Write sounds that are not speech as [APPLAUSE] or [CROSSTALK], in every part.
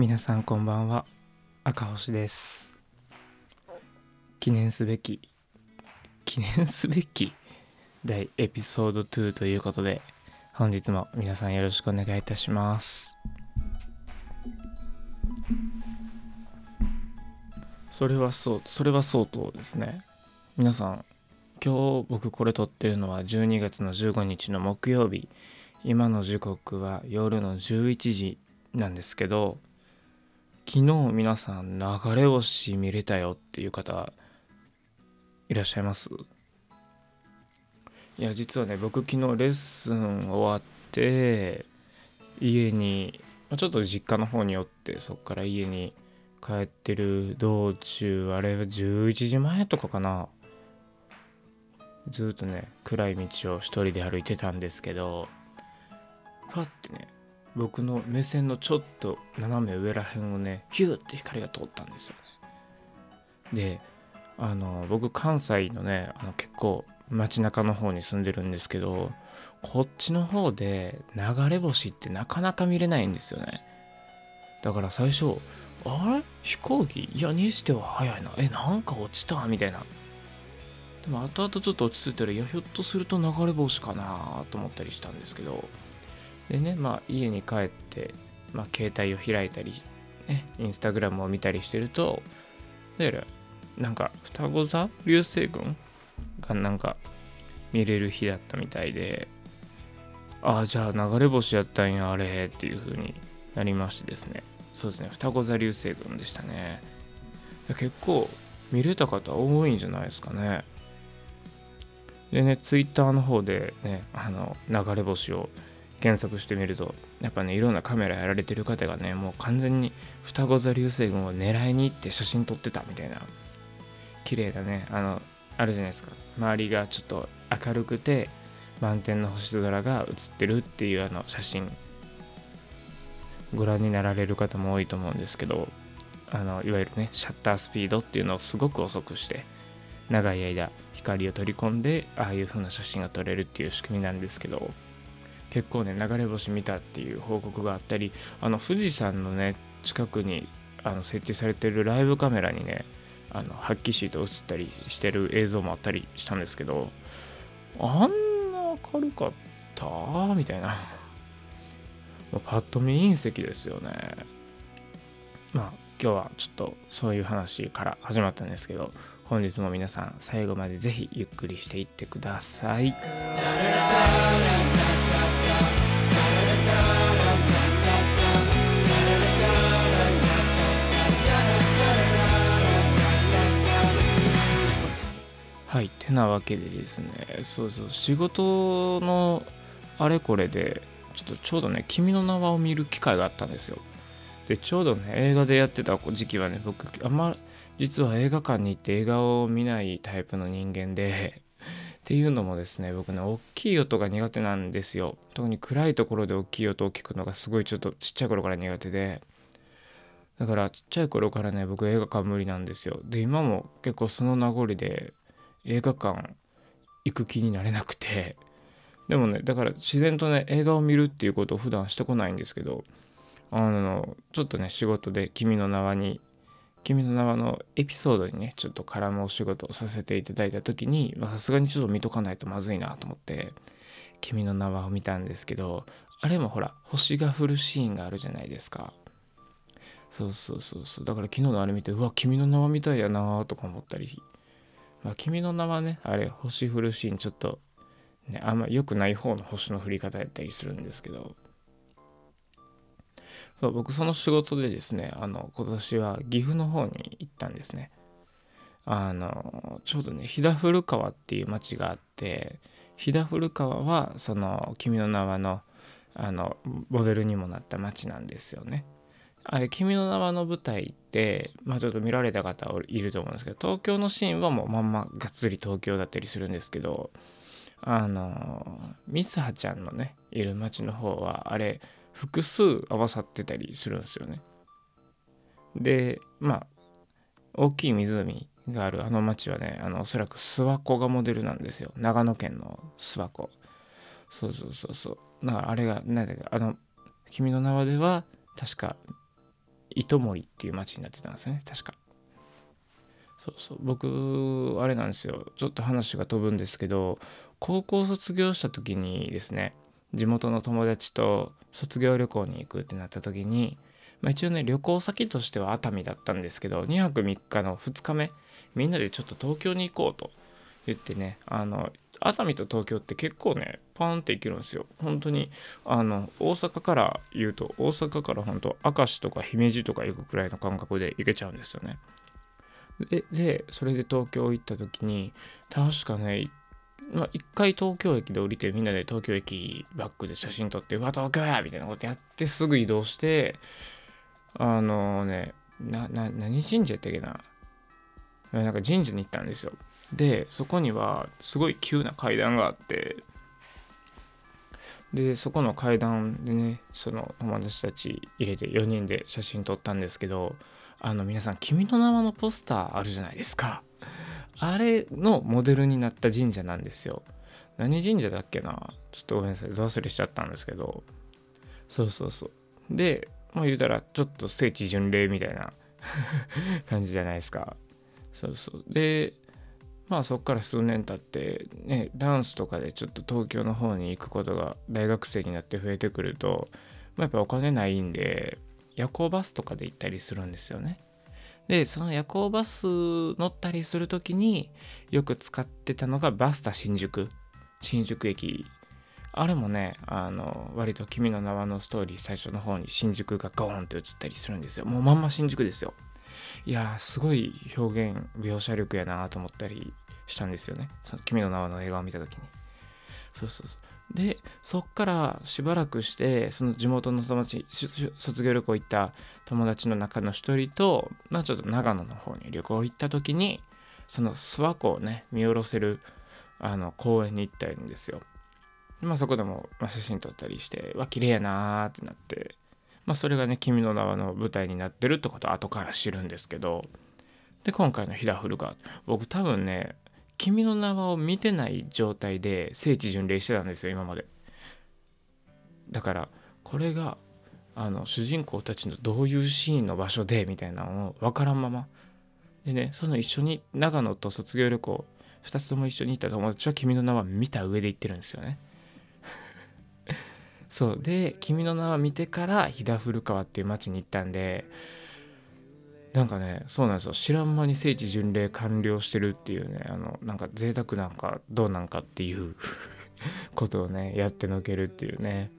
皆さんこんばんは。赤星です。記念すべき記念すべき第エピソード2ということで本日も皆さんよろしくお願いいたします。それはそうそれはそうとですね。皆さん今日僕これ撮ってるのは12月の15日の木曜日。今の時刻は夜の11時なんですけど昨日皆さん流れ星見れたよっていう方いらっしゃいます？いや実はね僕昨日レッスン終わって家にちょっと実家の方に寄ってそっから家に帰ってる道中あれは11時前とかかな。ずっとね暗い道を一人で歩いてたんですけどパッてね僕の目線のちょっと斜め上らへんをねヒューって光が通ったんですよね。であの僕関西のねあの結構街中の方に住んでるんですけどこっちの方で流れ星ってなかなか見れないんですよね。だから最初あれ？飛行機？いやにしては早いな。えなんか落ちた？みたいな。でも後々ちょっと落ち着いたらいやひょっとすると流れ星かなと思ったりしたんですけど。でねまあ家に帰って、まあ、携帯を開いたりねインスタグラムを見たりしてるとだからなんか双子座流星群がなんか見れる日だったみたいでああじゃあ流れ星やったんやあれっていう風になりましてですね。そうですね双子座流星群でしたね。結構見れた方多いんじゃないですかね。でねツイッターの方でねあの流れ星を検索してみるとやっぱねいろんなカメラやられてる方がねもう完全に双子座流星群を狙いに行って写真撮ってたみたいな綺麗だね。あのあるじゃないですか。周りがちょっと明るくて満天の星空が写ってるっていうあの写真。ご覧になられる方も多いと思うんですけどあのいわゆるねシャッタースピードっていうのをすごく遅くして長い間光を取り込んでああいう風な写真が撮れるっていう仕組みなんですけど結構ね流れ星見たっていう報告があったりあの富士山のね近くにあの設置されてるライブカメラにねあの発揮シート映ったりしてる映像もあったりしたんですけどあんな明るかった？みたいな。[LAUGHS] パッと見隕石ですよね。まあ今日はちょっとそういう話から始まったんですけど本日も皆さん最後までぜひゆっくりしていってください。はいてなわけでですねそうそう仕事のあれこれでちょっとちょうどね「君の名は」を見る機会があったんですよ。でちょうどね映画でやってた時期はね僕あんま実は映画館に行って映画を見ないタイプの人間で [LAUGHS] っていうのもですね僕ね大きい音が苦手なんですよ。特に暗いところで大きい音を聞くのがすごいちょっとちっちゃい頃から苦手で。だからちっちゃい頃からね僕映画館無理なんですよ。で今も結構その名残で映画館行く気になれなくて。でもねだから自然とね映画を見るっていうことを普段してこないんですけどあのちょっとね仕事で「君の名は」に「君の名は」のエピソードにねちょっと絡むお仕事をさせていただいた時にさすがにちょっと見とかないとまずいなと思って「君の名は」を見たんですけどあれもほら星が降るシーンがあるじゃないですか。そうそうそうそう。だから昨日のあれ見てうわ君の名はみたいやなとか思ったりまあ、君の名はね、あれ、星降るシーン、ちょっと、ね、あんま良くない方の星の降り方やったりするんですけど、そう僕、その仕事でですね、あの、今年は岐阜の方に行ったんですね。あの、ちょうどね、飛騨古川っていう町があって、飛騨古川は、その、君の名はの、あの、モデルにもなった町なんですよね。あれ、君の名はの舞台って、まあちょっと見られた方いると思うんですけど、東京のシーンはもうまんまがっつり東京だったりするんですけど、あの、ミスハちゃんのね、いる街の方は、あれ、複数合わさってたりするんですよね。で、まあ、大きい湖があるあの町はね、あの、おそらく諏訪湖がモデルなんですよ。長野県の諏訪湖。そうそうそうそう。だからあれが、なんだか、あの、君の名はでは、確か糸森っていう町になってたんですね。確か。そうそう。僕あれなんですよ。ちょっと話が飛ぶんですけど高校卒業した時にですね地元の友達と卒業旅行に行くってなった時に、まあ、一応ね旅行先としては熱海だったんですけど2泊3日の2日目みんなでちょっと東京に行こうと言ってねあの熱海と東京って結構ねパーンって行けるんですよ。本当にあの大阪から言うと大阪から本当明石とか姫路とか行くくらいの感覚で行けちゃうんですよね。ででそれで東京行った時に確かねまあ、一回東京駅で降りてみんなで東京駅バックで写真撮ってうわ東京やみたいなことやってすぐ移動してあのねなな何神社やったっけな。なんか神社に行ったんですよ。でそこにはすごい急な階段があってでそこの階段でねその友達たち入れて4人で写真撮ったんですけどあの皆さん「君の名は」のポスターあるじゃないですか。あれのモデルになった神社なんですよ。何神社だっけな？ちょっとごめんなさい。ど忘れしちゃったんですけど。そうそうそう。でまあ言うたらちょっと聖地巡礼みたいな [LAUGHS] 感じじゃないですか。そうそう。でまあそっから数年経ってねダンスとかでちょっと東京の方に行くことが大学生になって増えてくると、まあ、やっぱお金ないんで夜行バスとかで行ったりするんですよね。でその夜行バス乗ったりする時によく使ってたのがバスタ新宿新宿駅。あれもねあの割と「君の名は」のストーリー最初の方に新宿がゴーンと映ったりするんですよ。もうまんま新宿ですよ。いやすごい表現描写力やなと思ったりしたんですよね。その君の名はの映画を見た時に。そうそうそう。でそっからしばらくしてその地元の友達卒業旅行行った友達の中の一人と、まあ、ちょっと長野の方に旅行行った時にその諏訪湖をね見下ろせるあの公園に行ったんですよ。まあそこでも、写真撮ったりしてわ綺麗やなーってなってまあ、それがね「君の名は」の舞台になってるってことは後から知るんですけどで今回の「飛騨古川」僕多分ね「君の名は」を見てない状態で聖地巡礼してたんですよ今まで。だからこれがあの主人公たちのどういうシーンの場所でみたいなのを分からんまま。でねその一緒に長野と卒業旅行2つとも一緒に行った友達は「君の名は」見た上で行ってるんですよね。そう。で「君の名は」見てから飛騨古川っていう町に行ったんでなんかねそうなんですよ。知らん間に聖地巡礼完了してるっていうねあのなんか贅沢なんかどうなんかっていう [LAUGHS] ことをねやってのけるっていうね。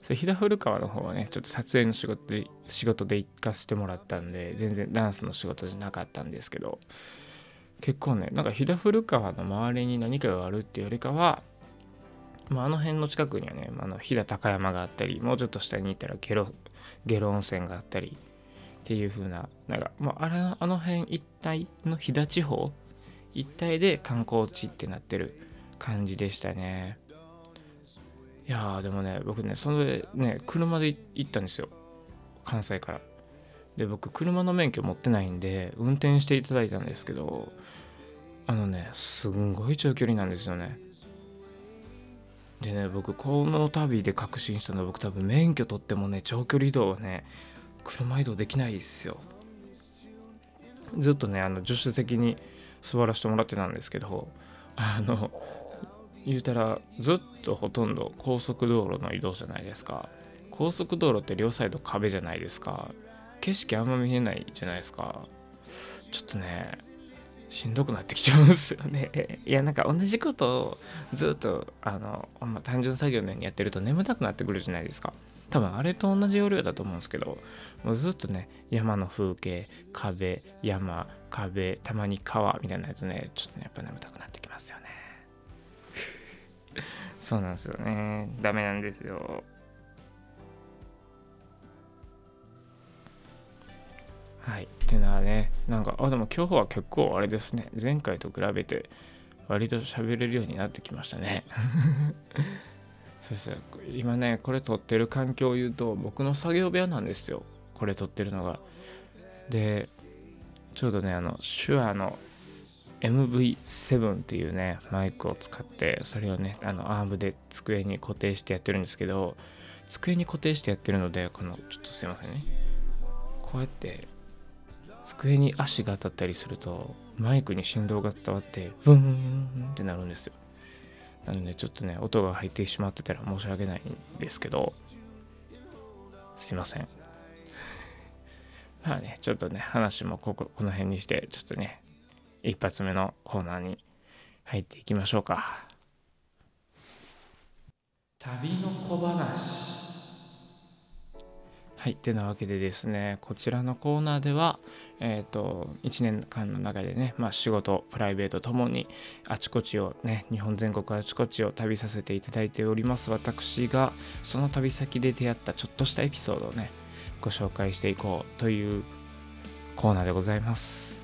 それ飛騨古川の方はねちょっと撮影の仕事で仕事で行かせてもらったんで全然ダンスの仕事じゃなかったんですけど結構ねなんか飛騨古川の周りに何かがあるっていうよりかはまあ、あの辺の近くにはね、あの飛騨高山があったりもうちょっと下に行ったらゲロゲロ温泉があったりっていう風ななんか、まあ、あれあの辺一帯の飛騨地方一帯で観光地ってなってる感じでしたね。いやでもね僕ねそれね車で行ったんですよ。関西から。で僕車の免許持ってないんで運転していただいたんですけどあのねすんごい長距離なんですよね。でね僕この旅で確信したのは僕多分免許取ってもね長距離移動はね車移動できないですよ。ずっとねあの助手席に座らせてもらってたんですけどあの言うたらずっとほとんど高速道路の移動じゃないですか。高速道路って両サイド壁じゃないですか。景色あんま見えないじゃないですか。ちょっとねしんどくなってきちゃうんですよね。[LAUGHS] いやなんか同じことをずっとあの、まあ、単純作業のようにやってると眠たくなってくるじゃないですか。多分あれと同じ要領だと思うんですけどもうずっとね山の風景壁山壁たまに川みたいなやつねちょっとねやっぱ眠たくなってきますよね。[LAUGHS] そうなんですよね。ダメなんですよ。はい。っていうのはね、なんか、あ、でも今日は結構あれですね、前回と比べて割と喋れるようになってきましたね。[LAUGHS] そうそう、今ね、これ撮ってる環境を言うと、僕の作業部屋なんですよ。これ撮ってるのが。で、ちょうどね、あの、手話の MV7 っていうね、マイクを使って、それをね、あの、アームで机に固定してやってるんですけど、机に固定してやってるので、この、ちょっとすいませんね。こうやって机に足が当たったりするとマイクに振動が伝わってブーンってなるんですよ。なのでちょっとね音が入ってしまってたら申し訳ないんですけどすいません。まあねちょっとね話もこここの辺にしてちょっとね一発目のコーナーに入っていきましょうか。旅の小話。はい。てなわけでですね、こちらのコーナーでは、えっ、ー、と、1年間の中でね、まあ仕事、プライベートともに、あちこちをね、日本全国あちこちを旅させていただいております私が、その旅先で出会ったちょっとしたエピソードをね、ご紹介していこうというコーナーでございます。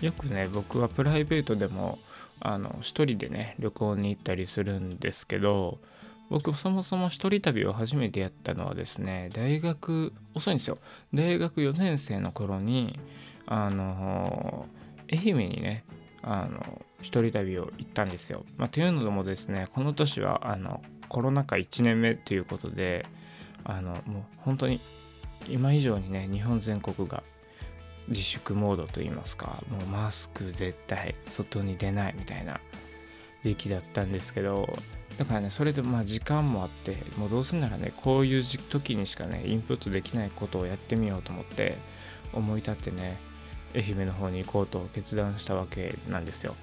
よくね、僕はプライベートでも、あの、一人でね、旅行に行ったりするんですけど、僕そもそも一人旅を初めてやったのはですね大学遅いんですよ大学4年生の頃にあの愛媛にねあの一人旅を行ったんですよ。まあ、というのもですねこの年はあのコロナ禍1年目ということであのもう本当に今以上にね日本全国が自粛モードといいますかもうマスク絶対外に出ないみたいな時期だったんですけどだからねそれでまあ時間もあってもうどうすんならねこういう時にしかねインプットできないことをやってみようと思って思い立ってね愛媛の方に行こうと決断したわけなんですよ。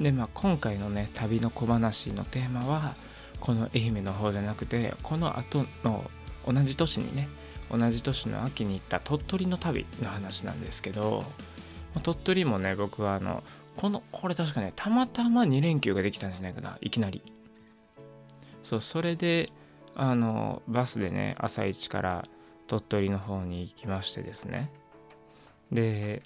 でまあ今回のね旅の小話のテーマはこの愛媛の方じゃなくてこの後の同じ年にね同じ年の秋に行った鳥取の旅の話なんですけど鳥取もね僕はあのこのこれ確かねたまたま2連休ができたんじゃないかないきなり。そうそれであのバスでね朝一から鳥取の方に行きましてですね。で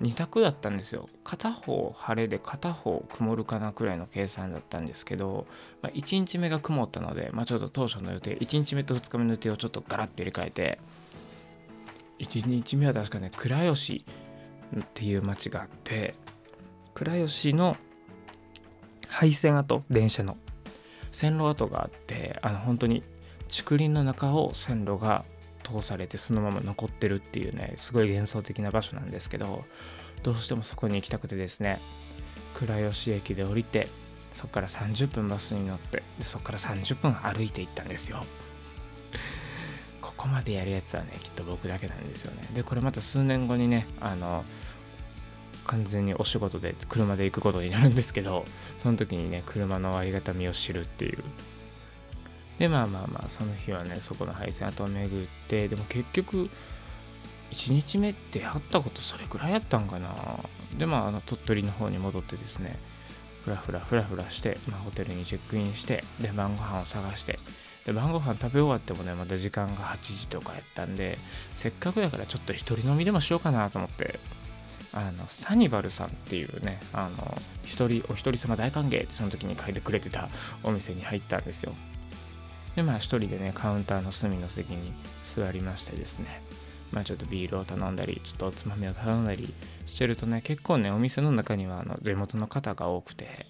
2択だったんですよ。片方晴れで片方曇るかなくらいの計算だったんですけど、まあ、1日目が曇ったので、まあ、ちょっと当初の予定1日目と2日目の予定をちょっとガラッと入れ替えて1日目は確かね倉吉っていう町があって倉吉の廃線跡電車の線路跡があってあの本当に竹林の中を線路が通されてそのまま残ってるっていうねすごい幻想的な場所なんですけどどうしてもそこに行きたくてですね倉吉駅で降りてそこから30分バスに乗ってでそこから30分歩いて行ったんですよ。ここまでやるやつはねきっと僕だけなんですよね。でこれまた数年後にねあの完全にお仕事で車で行くことになるんですけどその時にね車のありがたみを知るっていう。でまあまあまあその日はねそこの配線跡を巡ってでも結局1日目って会ったことそれくらいやったんかな。でまああの鳥取の方に戻ってですねふらふらふらふらして、まあ、ホテルにチェックインしてで晩ご飯を探してで晩ご飯食べ終わってもねまた時間が8時とかやったんでせっかくだからちょっと一人飲みでもしようかなと思って。あのサニバルさんっていうねあの一人お一人様大歓迎ってその時に書いてくれてたお店に入ったんですよ。でまあ一人でねカウンターの隅の席に座りましてですね。まあちょっとビールを頼んだりちょっとおつまみを頼んだりしてるとね結構ねお店の中にはあの地元の方が多くて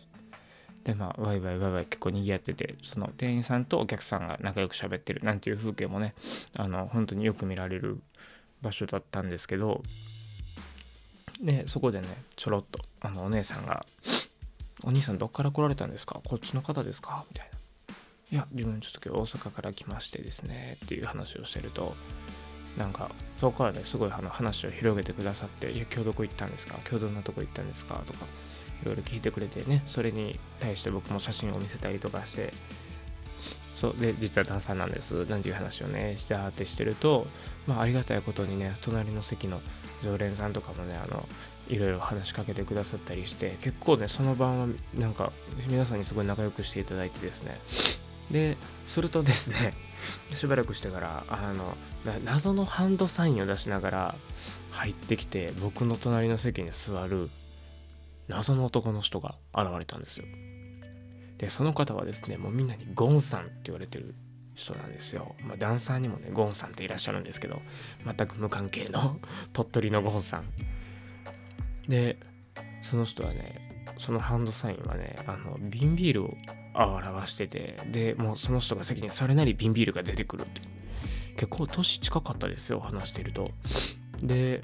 でまあワイワイワイワイ結構賑わっててその店員さんとお客さんが仲良く喋ってるなんていう風景もねあの本当によく見られる場所だったんですけどでそこでねちょろっとあのお姉さんが「お兄さんどっから来られたんですか？こっちの方ですか?」みたいな「いや自分ちょっと今日大阪から来ましてですね」っていう話をしてるとなんかそこからねすごいあの話を広げてくださって「いや今日どこ行ったんですか？今日どんなとこ行ったんですか?」とかいろいろ聞いてくれてねそれに対して僕も写真を見せたりとかしてそうで実はダンサーなんですなんていう話をねしてあってしてるとまあありがたいことにね隣の席の常連さんとかもねあのいろいろ話しかけてくださったりして結構ねその晩はなんか皆さんにすごい仲良くしていただいてですね。でするとですね [LAUGHS] しばらくしてからあの謎のハンドサインを出しながら入ってきて僕の隣の席に座る謎の男の人が現れたんですよ。でその方はですねもうみんなにゴンさんって言われてる人なんですよ。まあ、ダンサーにもね、ゴンさんっていらっしゃるんですけど、全く無関係の [LAUGHS] 鳥取のゴンさん。で、その人はね、そのハンドサインはね、あの、瓶ビールを表してて、で、もうその人が席にそれなり瓶ビールが出てくるって結構年近かったですよ話してるとで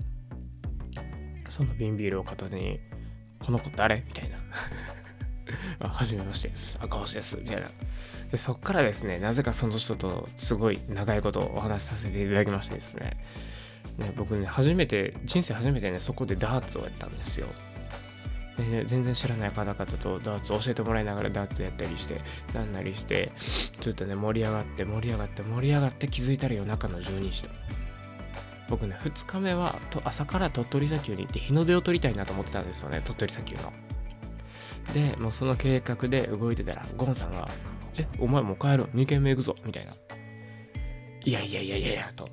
その瓶ビールを片手に「この子誰?」みたいな [LAUGHS] あ「はじめまして。赤星です」みたいな。でそっからですねなぜかその人とすごい長いことお話しさせていただきましてですね。ね僕ね初めて人生初めてねそこでダーツをやったんですよ。で、全然知らない方々とダーツ教えてもらいながらダーツやったりしてなんなりしてずっとね盛り上がって盛り上がって盛り上がって気づいたら夜中の12時と。僕ね2日目はと朝から鳥取砂丘に行って日の出を撮りたいなと思ってたんですよね鳥取砂丘の。でもうその計画で動いてたらゴンさんが「えお前もう帰る2軒目行くぞ」みたいな「いやいやいやいやいや」と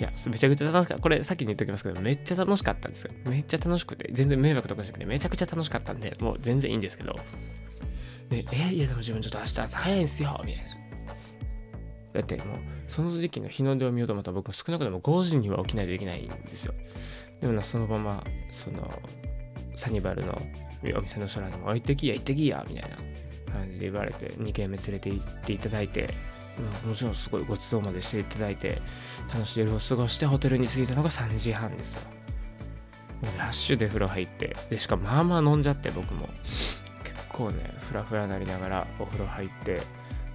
いや、めちゃくちゃ楽しかった。これ、さっきに言っておきますけど、めっちゃ楽しかったんですよ。めっちゃ楽しくて、全然迷惑とかしなくて、めちゃくちゃ楽しかったんで、もう全然いいんですけど。で、え、いや、でも自分ちょっと明日朝早いんすよ、みたいな。だってもう、その時期の日の出を見ようと思ったら、僕少なくとも5時には起きないといけないんですよ。でもな、そのまま、その、サニバルのお店の人らにも、行ってきや、行ってきや、みたいな感じで言われて、2軒目連れて行っていただいて、もちろんすごいごちそうまでしていただいて楽しい夜を過ごしてホテルに着いたのが3時半ですよ。ラッシュで風呂入ってでしかもまあまあ飲んじゃって僕も。結構ねフラフラなりながらお風呂入って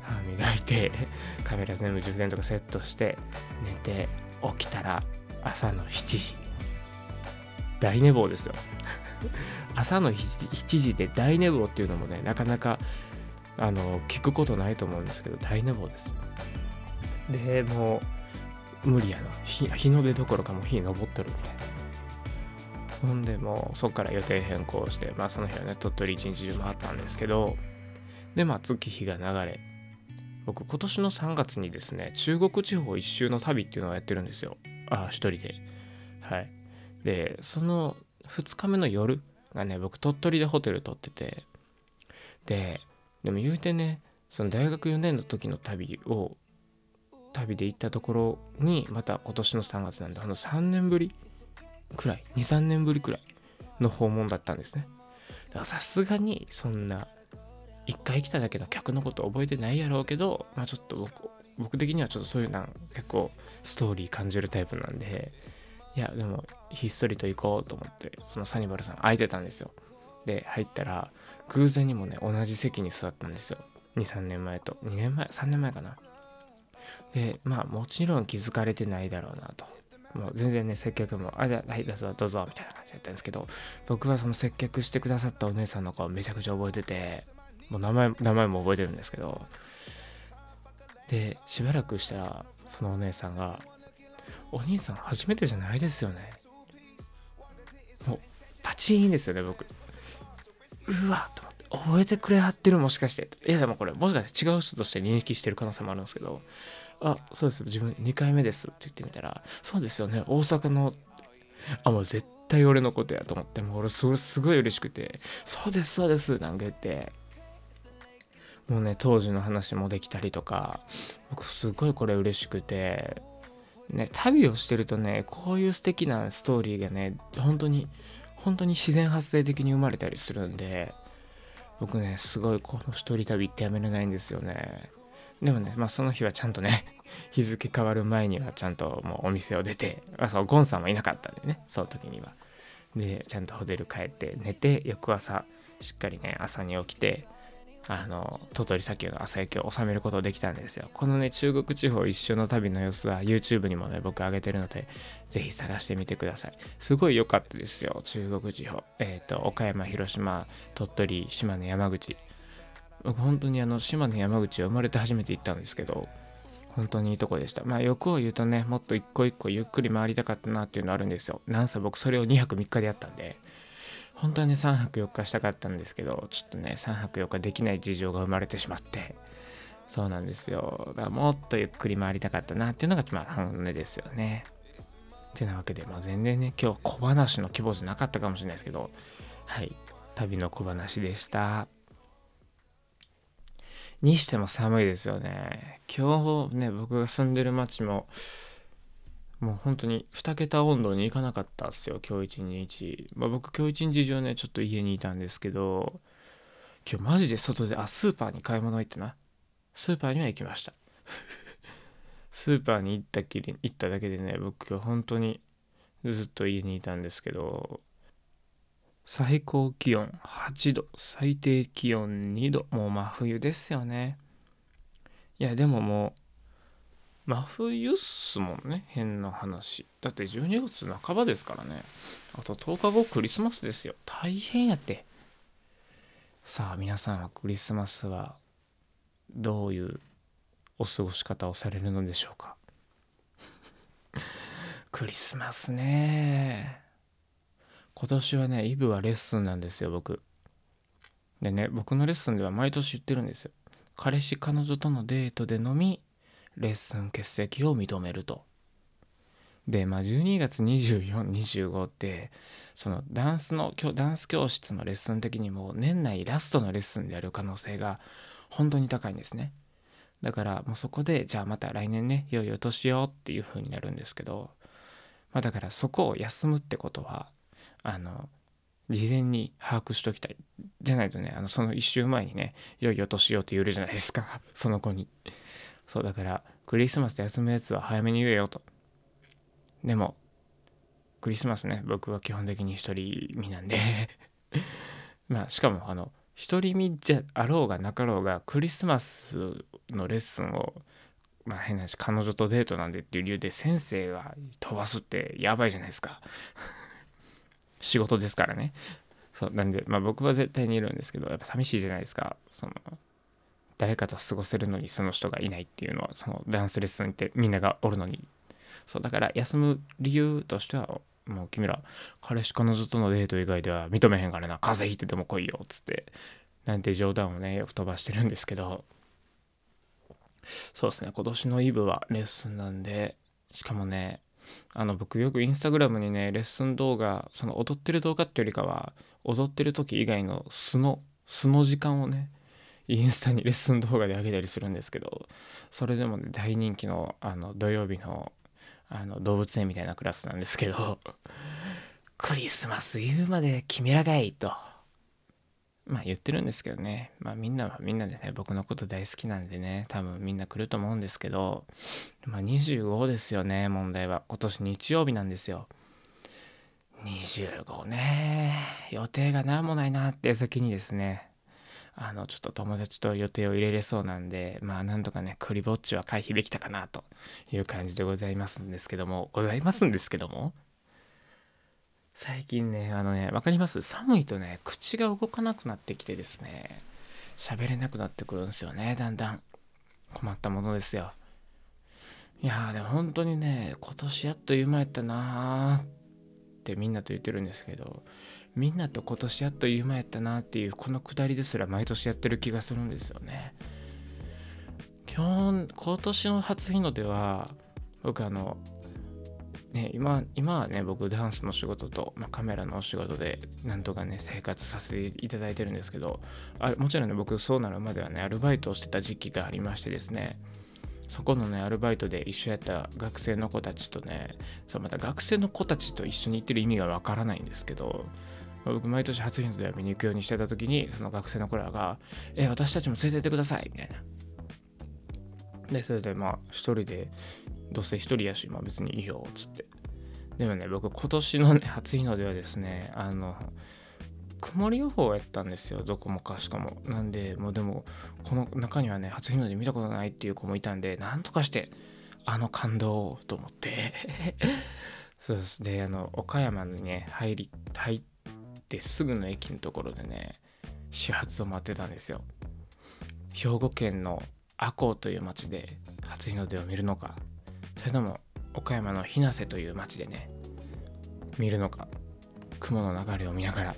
歯磨いて [LAUGHS] カメラ全部充電とかセットして寝て起きたら朝の7時。大寝坊ですよ。[LAUGHS] 朝の7時で大寝坊っていうのもねなかなかあの聞くことないと思うんですけど大寝坊です。でもう無理やな。日の出どころかもう日昇っとるみたいな。ほんでもうそこから予定変更してまあその日はね鳥取一日中回ったんですけどでまあ月日が流れ僕今年の3月にですね中国地方一周の旅っていうのをやってるんですよ。ああ一人で。はい。でその2日目の夜がね僕鳥取でホテル取ってて。ででも言うてねその大学4年の時の旅を旅で行ったところにまた今年の3月なんであの3年ぶりくらい23年ぶりくらいの訪問だったんですね。だからさすがにそんな1回来ただけの客のこと覚えてないやろうけどまあちょっと僕僕的にはちょっとそういうのは結構ストーリー感じるタイプなんでいやでもひっそりと行こうと思ってそのサニバルさん空いてたんですよ。で入ったら偶然にもね同じ席に座ったんですよ。23年前と。2年前3年前かな。でまあもちろん気づかれてないだろうなと。もう全然ね接客も「あじゃあはいどうぞどうぞ」みたいな感じだったんですけど僕はその接客してくださったお姉さんの顔めちゃくちゃ覚えててもう名前名前も覚えてるんですけど。でしばらくしたらそのお姉さんが「お兄さん初めてじゃないですよね」もうパチーンですよね僕。うわっと思って覚えてくれはってるもしかして。いやでもこれもしかして違う人として認識してる可能性もあるんですけど。あそうです。自分2回目ですって言ってみたらそうですよね。大阪のあもう絶対俺のことやと思ってもう俺それすごい嬉しくて。そうですそうですなんか言って。もうね当時の話もできたりとか僕すごいこれ嬉しくて。ね旅をしてるとねこういう素敵なストーリーがね本当に本当に自然発生的に生まれたりするんで僕ねすごいこの一人旅ってやめれないんですよね。でもねまあその日はちゃんとね [LAUGHS] 日付変わる前にはちゃんともうお店を出てあそうゴンさんはいなかったんでねその時には。でちゃんとホテル帰って寝て翌朝しっかりね朝に起きてあの鳥取砂丘の朝焼けを収めることができたんですよ。このね中国地方一周の旅の様子は YouTube にもね僕上げてるのでぜひ探してみてください。すごい良かったですよ中国地方。えっ、ー、と岡山広島鳥取島根山口。僕本当にあの島根山口は生まれて初めて行ったんですけど本当にいいとこでした。まあ欲を言うとねもっと一個一個ゆっくり回りたかったなっていうのあるんですよ。なんせ僕それを2泊3日でやったんで。本当はね3泊4日したかったんですけどちょっとね3泊4日できない事情が生まれてしまって。そうなんですよ。だからもっとゆっくり回りたかったなっていうのがまあ本音ですよね。てなわけで、まあ、全然ね今日小話の規模じゃなかったかもしれないですけどはい。旅の小話でした。にしても寒いですよね。今日ね僕が住んでる町ももう本当に2桁温度に行かなかったっすよ今日一日、まあ、僕今日一日中ねちょっと家にいたんですけど今日マジで外であスーパーに買い物行ってな。スーパーには行きました。[LAUGHS] スーパーに行ったきり行っただけでね僕は本当にずっと家にいたんですけど最高気温8度。最低気温2度。もう真冬ですよね。いやでももう真冬っすもんね変な話。だって12月半ばですからね。あと10日後クリスマスですよ。大変やって。さあ皆さんはクリスマスはどういうお過ごし方をされるのでしょうか？[LAUGHS] クリスマスね。今年はねイブはレッスンなんですよ僕。でね僕のレッスンでは毎年言ってるんですよ。彼氏彼女とのデートでのみレッスン欠席を認めると。でまあ12月2425ってそのダンスのダンス教室のレッスン的にも年内ラストのレッスンである可能性が本当に高いんですね。だからもうそこでじゃあまた来年ね良いお年をっていう風になるんですけどまあだからそこを休むってことはあの事前に把握しときたい。じゃないとねあのその1週前にね良いお年をって言えるじゃないですか。その子に。そうだからクリスマスで休むやつは早めに言えよと。でもクリスマスね僕は基本的に独り身なんで。[LAUGHS] まあしかもあの独り身じゃあろうがなかろうがクリスマスのレッスンをまあ変な話彼女とデートなんでっていう理由で先生が飛ばすってやばいじゃないですか。[LAUGHS] 仕事ですからね。そうなんでまあ僕は絶対にいるんですけどやっぱ寂しいじゃないですか。その誰かと過ごせるのにその人がいないっていうのはそのダンスレッスンってみんながおるのに。そうだから休む理由としてはもう君ら彼氏彼女とのデート以外では認めへんからな。風邪ひいてでも来いよっつって。なんて冗談をねよく飛ばしてるんですけど。そうですね。今年のイブはレッスンなんで。しかもねあの僕よくインスタグラムにねレッスン動画その踊ってる動画っていうよりかは踊ってる時以外の素の素の時間をねインスタにレッスン動画で上げたりするんですけどそれでもね大人気のあの土曜日のあの動物園みたいなクラスなんですけど [LAUGHS] クリスマス言うまで決めらがいとまあ言ってるんですけどね。まあみんなはみんなでね僕のこと大好きなんでね多分みんな来ると思うんですけどまあ25ですよね問題は。今年日曜日なんですよ。25ね。予定が何もないなって先にですねあのちょっと友達と予定を入れれそうなんでまあなんとかねクリぼっちは回避できたかなという感じでございますんですけども。ございますんですけども。最近ねあのね分かります？寒いとね口が動かなくなってきてですね喋れなくなってくるんですよねだんだん。困ったものですよ。いやーでも本当にね今年やっと夢やったなーってみんなと言ってるんですけどみんなと今年やっと夢やったなっていうこのくだりですら毎年やってる気がするんですよね。今日今年の初日の出は僕あのね今今はね僕ダンスの仕事と、まあ、カメラのお仕事でなんとかね生活させていただいてるんですけどあもちろんね僕そうなるまではねアルバイトをしてた時期がありましてですねそこのねアルバイトで一緒やった学生の子たちとねそうまた学生の子たちと一緒に行ってる意味がわからないんですけど僕毎年初日の出を見に行くようにしてた時にその学生の子らが「え私たちも連れてってください」みたいな。でそれでまあ一人でどうせ一人やしまあ別にいいよっつって。でもね僕今年のね初日の出はですねあの曇り予報やったんですよどこもかしかも。なんでもうでもこの中にはね初日の出見たことないっていう子もいたんでなんとかしてあの感動をと思って。[LAUGHS] そうです。であの岡山にね入り入ってすぐの駅のところでね始発を待ってたんですよ。兵庫県の赤穂という町で初日の出を見るのかそれとも岡山の日生という町でね見るのか雲の流れを見ながら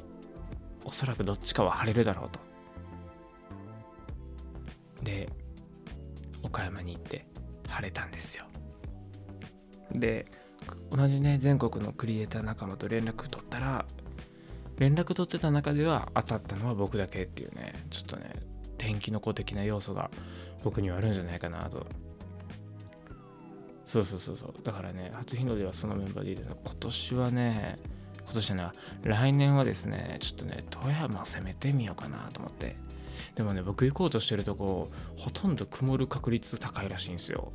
おそらくどっちかは晴れるだろうと。で岡山に行って晴れたんですよ。で同じね全国のクリエイター仲間と連絡取ったら連絡取ってた中では当たったのは僕だけっていうねちょっとね天気の子的な要素が僕にはあるんじゃないかなと。そうそうそうそう。だからね初日の出はそのメンバーでいいです今年はね今年じゃない来年はですねちょっとね富山攻めてみようかなと思って。でもね僕行こうとしてるとこほとんど曇る確率高いらしいんですよ。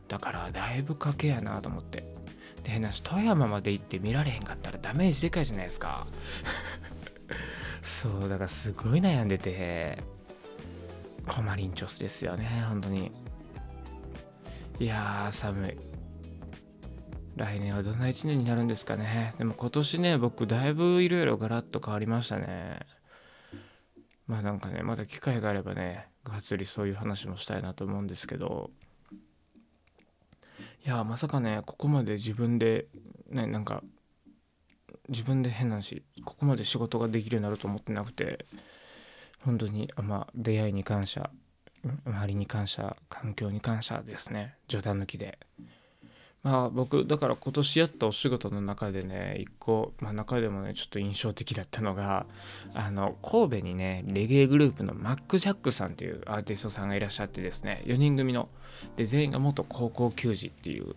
ったからだいぶ賭けやなと思って。で変な話富山まで行って見られへんかったらダメージでかいじゃないですか。[LAUGHS] そうだからすごい悩んでてコマリンチョスですよね本当に。いやー寒い。来年はどんな1年になるんですかね。でも今年ね僕だいぶいろいろガラッと変わりましたね。まあなんかねまた機会があればねがっつりそういう話もしたいなと思うんですけど。いやまさかねここまで自分でねなんか自分で変なしここまで仕事ができるようになると思ってなくて本当にまあ出会いに感謝周りに感謝環境に感謝ですね。冗談抜きで。まあ僕だから今年やったお仕事の中でね一個、まあ、中でもねちょっと印象的だったのがあの神戸にねレゲエグループのマック・ジャックさんというアーティストさんがいらっしゃってですね4人組の。で全員が元高校球児っていう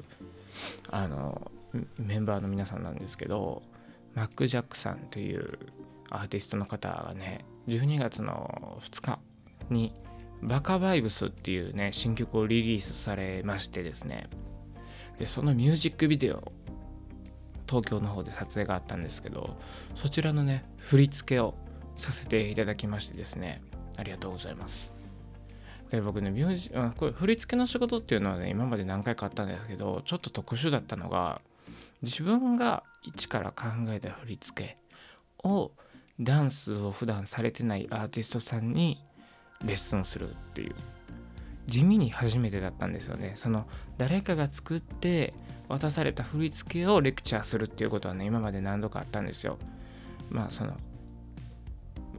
あのメンバーの皆さんなんですけどマック・ジャックさんというアーティストの方がね12月の2日にバカバイブスっていうね新曲をリリースされましてですねでそのミュージックビデオ東京の方で撮影があったんですけどそちらのね振り付けをさせていただきましてですねありがとうございます。で僕ねミュージあこれ振り付けの仕事っていうのはね今まで何回かあったんですけどちょっと特殊だったのが自分が一から考えた振り付けをダンスを普段されてないアーティストさんにレッスンするっていう。地味に初めてだったんですよね。その誰かが作って渡された振り付けをレクチャーするっていうことはね今まで何度かあったんですよ。まあその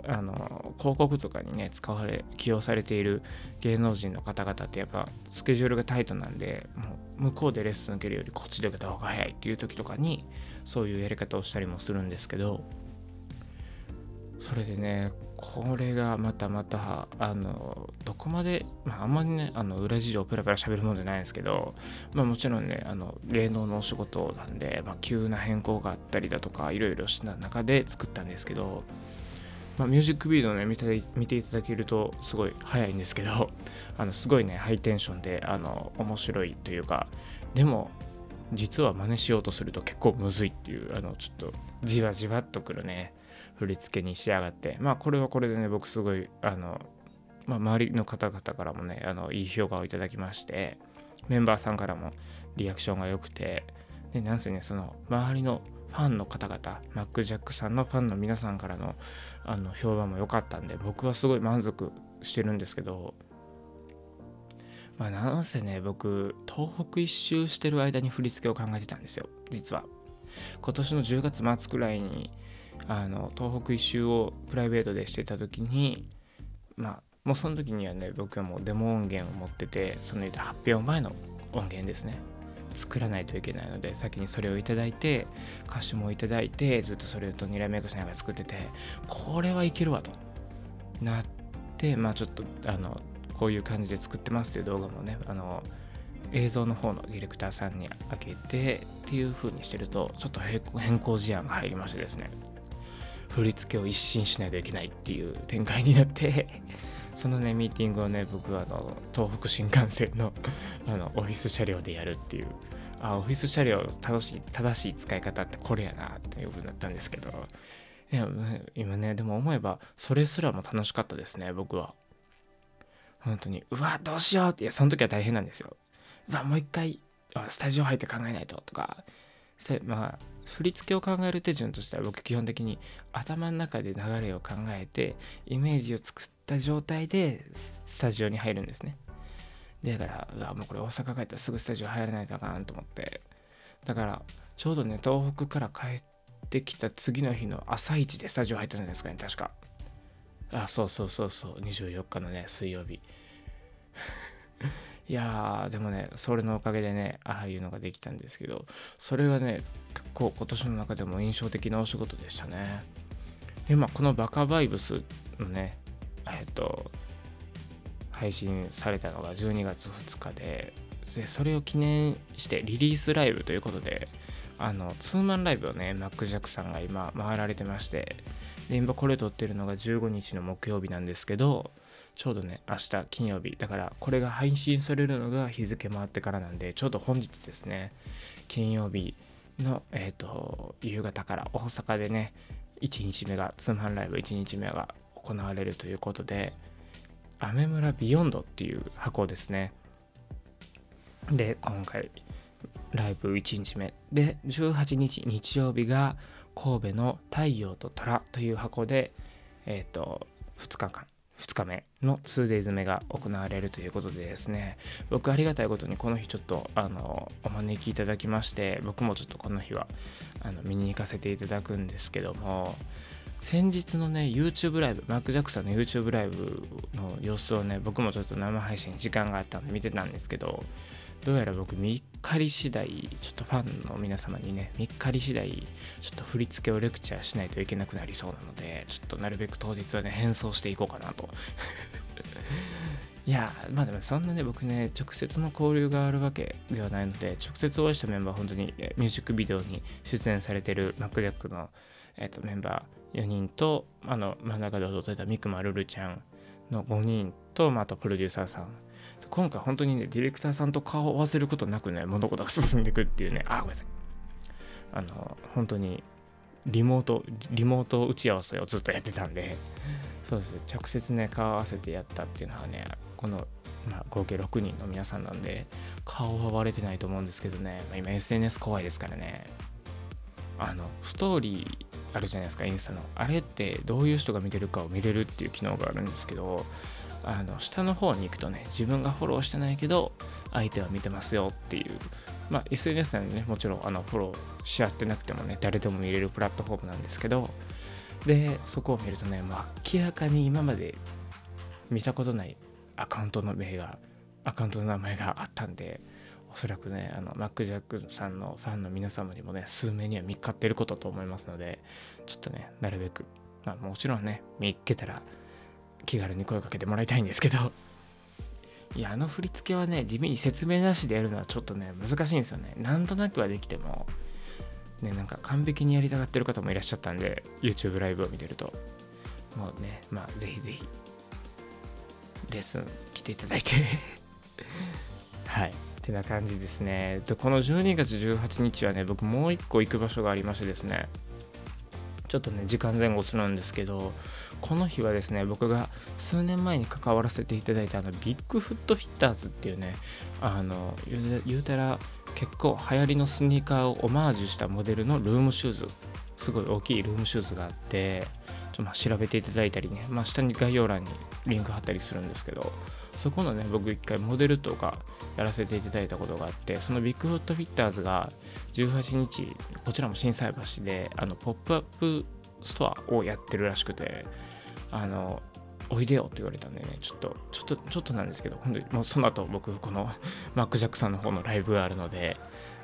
あの広告とかにね使われ起用されている芸能人の方々ってやっぱスケジュールがタイトなんでもう向こうでレッスン受けるよりこっちで受けた方が早いっていう時とかにそういうやり方をしたりもするんですけどそれでねこれがまたまたあのどこまで、まあ、あんまりねあの裏事情をペラペラ喋るもんじゃないんですけど、まあ、もちろんねあの芸能のお仕事なんで、まあ、急な変更があったりだとかいろいろした中で作ったんですけど、まあ、ミュージックビデオね見て見ていただけるとすごい早いんですけど [LAUGHS] あのすごいねハイテンションであの面白いというかでも実は真似しようとすると結構むずいっていうあのちょっとじわじわっとくるね振り付けに仕上がってまあこれはこれでね僕すごいあの、まあ、周りの方々からもねあのいい評価をいただきましてメンバーさんからもリアクションが良くてでなんせねその周りのファンの方々マック・ジャックさんのファンの皆さんからのあの評判も良かったんで僕はすごい満足してるんですけどまあなんせね僕東北一周してる間に振り付けを考えてたんですよ実は。今年の10月末くらいにあの東北一周をプライベートでしてた時にまあもうその時にはね僕はもうデモ音源を持っててその発表前の音源ですね。作らないといけないので先にそれを頂いて歌詞も頂いてずっとそれとにらめっこしながら作っててこれはいけるわと。なってまあちょっとあのこういう感じで作ってますっていう動画もねあの映像の方のディレクターさんにあげてっていう風にしてるとちょっと変更事案が入りましてですね。振り付けを一新しないといけないっていう展開になって [LAUGHS] そのねミーティングをね僕はあの東北新幹線の [LAUGHS] あのオフィス車両でやるっていうあオフィス車両正しい正しい使い方ってこれやなっていうふうになったんですけどいや今ねでも思えばそれすらも楽しかったですね僕は。本当にうわどうしようっていやその時は大変なんですよ。うわもう一回スタジオ入って考えないととかまあ振り付けを考える手順としては僕基本的に頭の中で流れを考えてイメージを作った状態でスタジオに入るんですね。だからうわもうこれ大阪帰ったらすぐスタジオ入らないとあかんと思って。だからちょうどね東北から帰ってきた次の日の朝一でスタジオ入ったじゃないですかね確か。あそうそうそうそう。24日のね水曜日。いやーでもねそれのおかげでねああいうのができたんですけどそれがね結構今年の中でも印象的なお仕事でしたね。でまあこのバカバイブスのねえっと配信されたのが12月2日ででそれを記念してリリースライブということであのツーマンライブをねマック・ジャックさんが今回られてましてで今これ撮ってるのが15日の木曜日なんですけどちょうどね明日金曜日。だからこれが配信されるのが日付回ってからなんでちょうど本日ですね。金曜日の、えーと、夕方から大阪でね1日目が通販ライブ1日目が行われるということでアメ村ビヨンドっていう箱ですね。で今回ライブ1日目で18日日曜日が神戸の太陽と虎という箱でえっ、ー、と2日間2日目の 2days 目が行われるということでですね僕ありがたいことにこの日ちょっとあのお招きいただきまして僕もちょっとこの日はあの見に行かせていただくんですけども先日のね YouTube ライブマーク・ジャクソンの YouTube ライブの様子をね僕もちょっと生配信時間があったんで見てたんですけどどうやら僕3日り次第ちょっとファンの皆様にね3日り次第ちょっと振り付けをレクチャーしないといけなくなりそうなのでちょっとなるべく当日はね変装していこうかなと。[LAUGHS] いやまあでもそんなね僕ね直接の交流があるわけではないので直接お会いしたメンバー本当にミュージックビデオに出演されてるマックジャックの、えー、とメンバー4人とあの真ん中で踊ってたミクマルルちゃんの5人と、まあ、あとプロデューサーさん今回本当にね、ディレクターさんと顔を合わせることなくね、物事が進んでいくっていうね、あ、ごめんなさい。あの、本当にリモート、リモート打ち合わせをずっとやってたんで、そうです。直接ね、顔合わせてやったっていうのはね、この、まあ、合計6人の皆さんなんで、顔は割れてないと思うんですけどね、まあ、今 SNS 怖いですからね、あの、ストーリーあるじゃないですか、インスタの。あれってどういう人が見てるかを見れるっていう機能があるんですけど、あの下の方に行くとね自分がフォローしてないけど相手は見てますよっていうまあ SNS なんでねもちろんあのフォローし合ってなくてもね誰でも見れるプラットフォームなんですけどでそこを見るとね明らかに今まで見たことないアカウントの名がアカウントの名前があったんでおそらくねあのマック・ジャックさんのファンの皆様にもね数名には見っかってることと思いますのでちょっとねなるべくまあもちろんね見っけたら気軽に声をかけてもらいたいんですけど。[LAUGHS] いやあの振り付けはね地味に説明なしでやるのはちょっとね難しいんですよね。なんとなくはできてもねなんか完璧にやりたがってる方もいらっしゃったんで YouTube ライブを見てると。もうねまあぜひぜひレッスン来ていただいて。[LAUGHS] はい。ってな感じですね。でこの12月18日はね僕もう一個行く場所がありましてですねちょっとね時間前後するんですけどこの日はですね僕が数年前に関わらせていただいたあのビッグフットフィッターズっていうねあの言うたら結構流行りのスニーカーをオマージュしたモデルのルームシューズすごい大きいルームシューズがあってちょっとま調べていただいたりね、まあ、下に概要欄にリンク貼ったりするんですけどそこのね僕一回モデルとかやらせていただいたことがあってそのビッグフットフィッターズが18日こちらも心斎橋であのポップアップストアをやってるらしくてあのおいでよって言われたんでね、ちょっと、ちょっと、ちょっとなんですけど、本当にもうその後僕、この [LAUGHS] マック・ジャックさんの方のライブがあるので、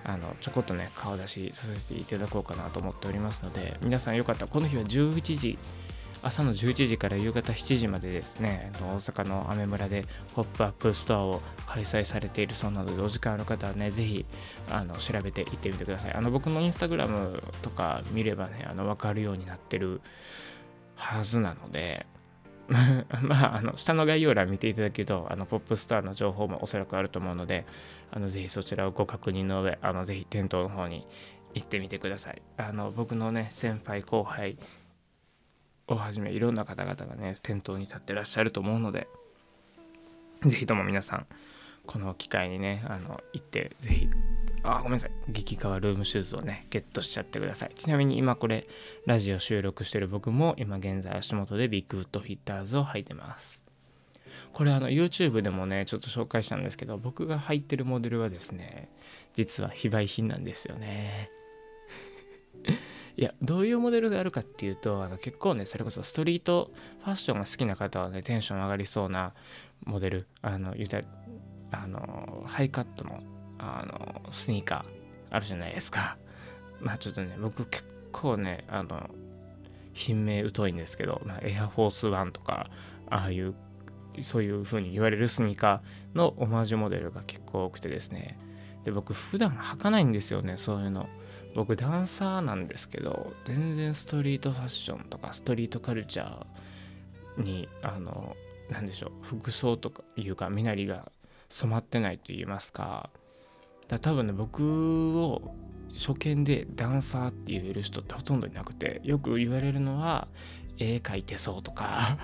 あの、ちょこっとね、顔出しさせていただこうかなと思っておりますので、皆さんよかったら、この日は11時朝の11時から夕方7時までですね、大阪のアメ村でポップアップストアを開催されているそうなので、お時間ある方はね、ぜひあの調べていってみてください。あの僕のインスタグラムとか見ればね、あの分かるようになってるはずなので、[LAUGHS] まあ、あの下の概要欄見ていただけると、あのポップストアの情報もおそらくあると思うので、あのぜひそちらをご確認の上、あのぜひ店頭の方に行ってみてください。あの僕のね、先輩後輩をはじめいろんな方々がね店頭に立ってらっしゃると思うので是非とも皆さんこの機会にねあの行って是非あごめんなさい激カワルームシューズをねゲットしちゃってください。ちなみに今これラジオ収録してる僕も今現在足元でビッグフットフィッターズを履いてます。これあの YouTube でもねちょっと紹介したんですけど僕が履いてるモデルはですね実は非売品なんですよね。いやどういうモデルがあるかっていうとあの結構ねそれこそストリートファッションが好きな方はねテンション上がりそうなモデル。あの言うたあのハイカットのあのスニーカーあるじゃないですか。[LAUGHS] まあちょっとね僕結構ねあの品名疎いんですけど、まあ、エアフォースワンとかああいうそういう風に言われるスニーカーのオマージュモデルが結構多くてですね。で僕普段履かないんですよねそういうの。僕ダンサーなんですけど全然ストリートファッションとかストリートカルチャーにあの何でしょう服装とかいうか身なりが染まってないと言いますか。だ多分ね僕を初見でダンサーって言える人ってほとんどいなくてよく言われるのは絵描いてそうとか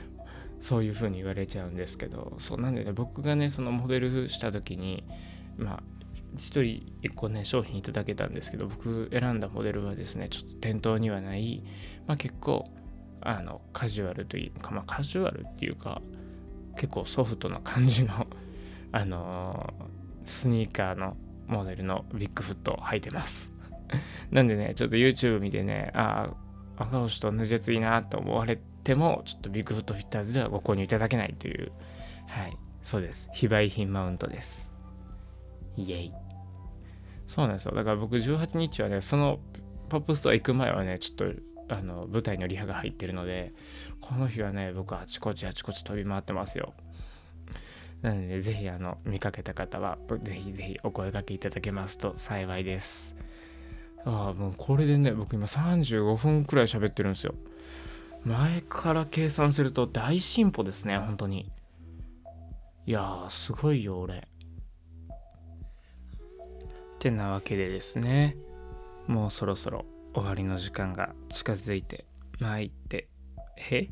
[LAUGHS] そういう風に言われちゃうんですけどそうなんでね僕がねそのモデルした時にまあ1人1個ね商品いただけたんですけど僕選んだモデルはですねちょっと店頭にはないまあ結構あのカジュアルというかまあカジュアルっていうか結構ソフトな感じの [LAUGHS] あのー、スニーカーのモデルのビッグフットを履いてます。[LAUGHS] なんでねちょっと YouTube 見てねああ赤星と同じやついいなと思われてもちょっとビッグフットフィッターズではご購入いただけないというはいそうです。非売品マウントです。イエイ。そうなんですよ。だから僕18日はねそのポップストア行く前はねちょっとあの舞台のリハが入ってるのでこの日はね僕あちこちあちこち飛び回ってますよ。なのでぜひあの見かけた方はぜひぜひお声掛けいただけますと幸いです。ああもうこれでね僕今35分くらい喋ってるんですよ。前から計算すると大進歩ですね本当に。いやーすごいよ俺。ってなわけでですね。もうそろそろ終わりの時間が近づいてまいってへ？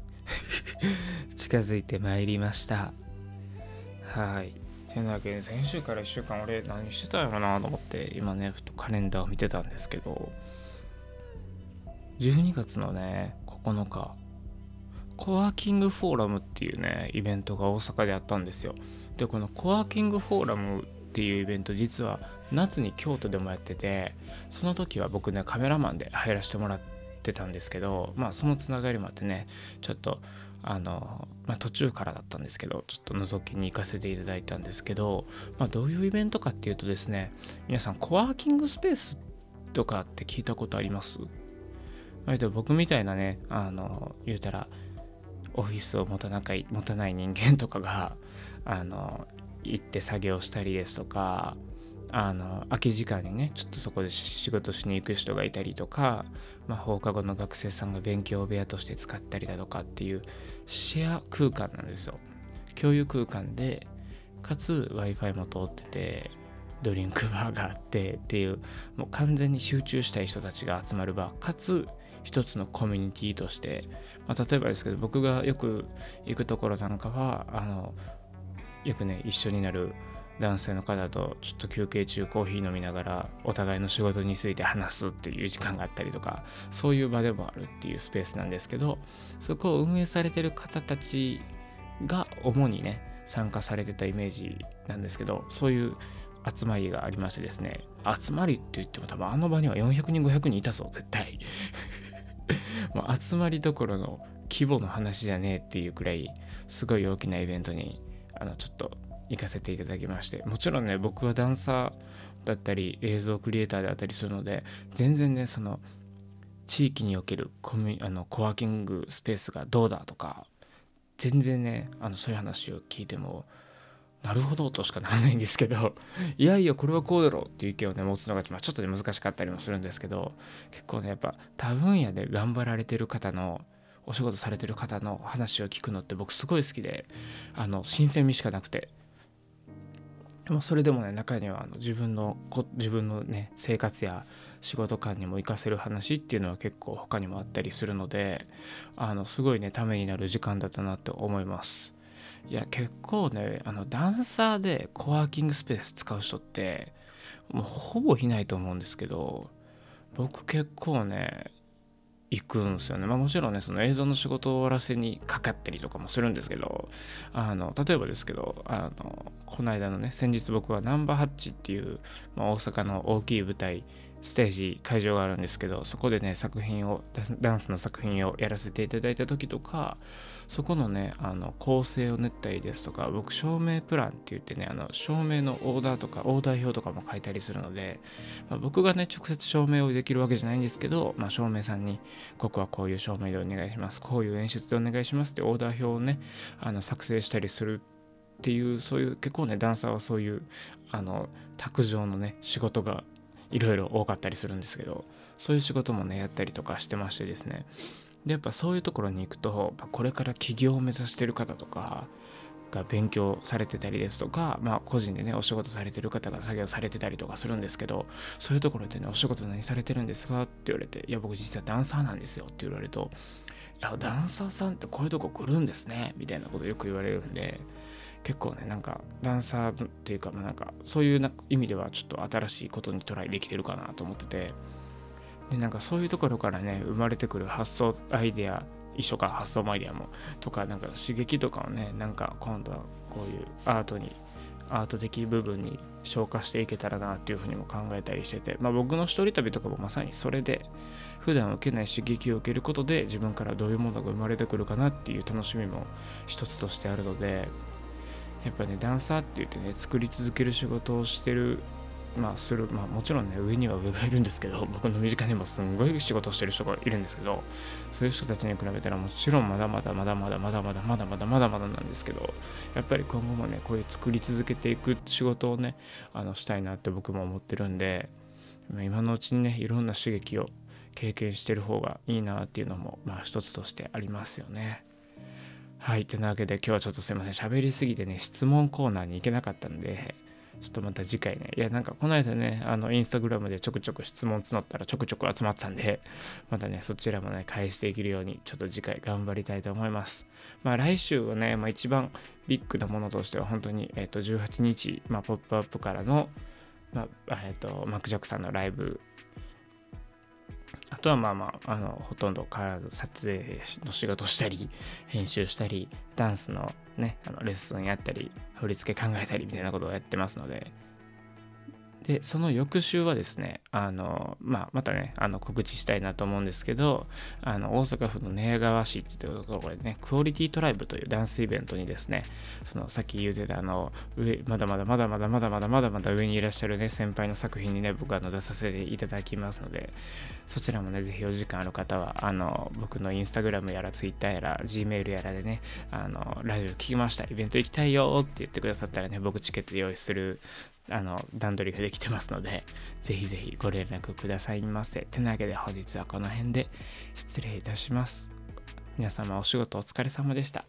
[LAUGHS] 近づいてまいりました。はい。てなわけで先週から1週間俺何してたんやろなと思って今ねふとカレンダーを見てたんですけど12月のね9日コワーキングフォーラムっていうねイベントが大阪であったんですよ。でこのコワーキングフォーラムっていうイベント実は夏に京都でもやっててその時は僕ねカメラマンで入らせてもらってたんですけどまあそのつながりもあってねちょっとあの、まあ、途中からだったんですけどちょっと覗きに行かせていただいたんですけど、まあ、どういうイベントかっていうとですね皆さんコワーキングスペースとかって聞いたことあります？割と僕みたいなねあの言うたらオフィスを持たない持たない人間とかがあの行って作業したりですとかあの空き時間にねちょっとそこで仕事しに行く人がいたりとか、まあ、放課後の学生さんが勉強部屋として使ったりだとかっていうシェア空間なんですよ。共有空間でかつ w i f i も通っててドリンクバーがあってっていうもう完全に集中したい人たちが集まる場かつ一つのコミュニティとして、まあ、例えばですけど僕がよく行くところなんかはあのよくね一緒になる男性の方とちょっと休憩中コーヒー飲みながらお互いの仕事について話すっていう時間があったりとかそういう場でもあるっていうスペースなんですけどそこを運営されてる方たちが主にね参加されてたイメージなんですけどそういう集まりがありましてですね集まりって言っても多分あの場には400人500人いたぞ絶対。[LAUGHS] もう集まりどころの規模の話じゃねえっていうくらいすごい大きなイベントにあのちょっと行かせていただきましてもちろんね僕はダンサーだったり映像クリエイターであったりするので全然ねその地域におけるコミあのコワーキングスペースがどうだとか全然ねあのそういう話を聞いてもなるほどとしかならないんですけど [LAUGHS] いやいやこれはこうだろうっていう意見をね持つのが、ま、ちょっとね難しかったりもするんですけど結構ねやっぱ多分野で頑張られてる方のお仕事されてる方の話を聞くのって僕すごい好きであの新鮮味しかなくて。まあ、それでもね中にはあの自分の自分のね生活や仕事観にも活かせる話っていうのは結構他にもあったりするのであのすごいねためになる時間だったなって思います。いや結構ねあのダンサーでコワーキングスペース使う人ってもうほぼいないと思うんですけど僕結構ね行くんですよね。まあもちろんね、その映像の仕事を終わらせにかかったりとかもするんですけど、あの、例えばですけど、あの、この間のね、先日僕はナンバーハッチっていう、まあ、大阪の大きい舞台ステージ会場があるんですけどそこでね作品をダンスの作品をやらせていただいた時とかそこのねあの構成を練ったりですとか僕照明プランって言ってねあの照明のオーダーとかオーダー表とかも書いたりするので、まあ、僕がね直接照明をできるわけじゃないんですけど、まあ、照明さんにここはこういう照明でお願いしますこういう演出でお願いしますってオーダー表をねあの作成したりするっていうそういう結構ねダンサーはそういうあの卓上のね仕事がいろいろ多かったりするんですけどそういう仕事もねやったりとかしてましてですね。でやっぱそういうところに行くとこれから起業を目指してる方とかが勉強されてたりですとか、まあ、個人でねお仕事されてる方が作業されてたりとかするんですけどそういうところでねお仕事何されてるんですかって言われていや僕実はダンサーなんですよって言われるといやダンサーさんってこういうとこ来るんですねみたいなことよく言われるんで結構ねなんかダンサーっていうか,、まあ、なんかそういう意味ではちょっと新しいことにトライできてるかなと思っててでなんかそういうところからね生まれてくる発想アイデア一緒か発想もアイデアもとかなんか刺激とかをねなんか今度はこういうアートにアート的部分に消化していけたらなっていうふうにも考えたりしてて、まあ、僕の一人旅とかもまさにそれで普段受けない刺激を受けることで自分からどういうものが生まれてくるかなっていう楽しみも一つとしてあるのでやっぱねダンサーって言ってね作り続ける仕事をしてるまあするまあもちろんね上には上がいるんですけど [LAUGHS] 僕の身近にもすんごい仕事してる人がいるんですけどそういう人たちに比べたらもちろんまだまだまだまだまだまだまだまだまだまだなんですけどやっぱり今後もねこういう作り続けていく仕事をねあのしたいなって僕も思ってるんで今のうちにねいろんな刺激を経験してる方がいいなっていうのもまあ一つとしてありますよね。はい。というわけで今日はちょっとすいません。喋りすぎてね、質問コーナーに行けなかったんで、ちょっとまた次回ね。いや、なんかこの間ね、あの、インスタグラムでちょくちょく質問募ったらちょくちょく集まってたんで、またね、そちらもね、返していけるように、ちょっと次回頑張りたいと思います。まあ来週はね、まあ一番ビッグなものとしては本当に、えっ、ー、と、18日、まあ、ポップアップからの、まあ、えっ、ー、と、マクジャックさんのライブあとはまあまあ、あの、ほとんど撮影の仕事したり、編集したり、ダンスのね、あのレッスンやったり、振り付け考えたりみたいなことをやってますので、でその翌週はですねあの、まあ、またねあの告知したいなと思うんですけどあの大阪府の寝屋川市っていうところでねクオリティトライブというダンスイベントにですねそのさっき言うてたあの上まだまだまだまだまだまだまだまだ上にいらっしゃるね先輩の作品にね僕はの出させていただきますのでそちらもねぜひお時間ある方はあの僕のインスタグラムやらツイッターやら Gmail やらでねあのラジオ聞きましたイベント行きたいよって言ってくださったらね僕チケット用意するあの段取りができてますので、ぜひぜひご連絡くださいませ。てなわけで本日はこの辺で失礼いたします。皆様お仕事お疲れ様でした。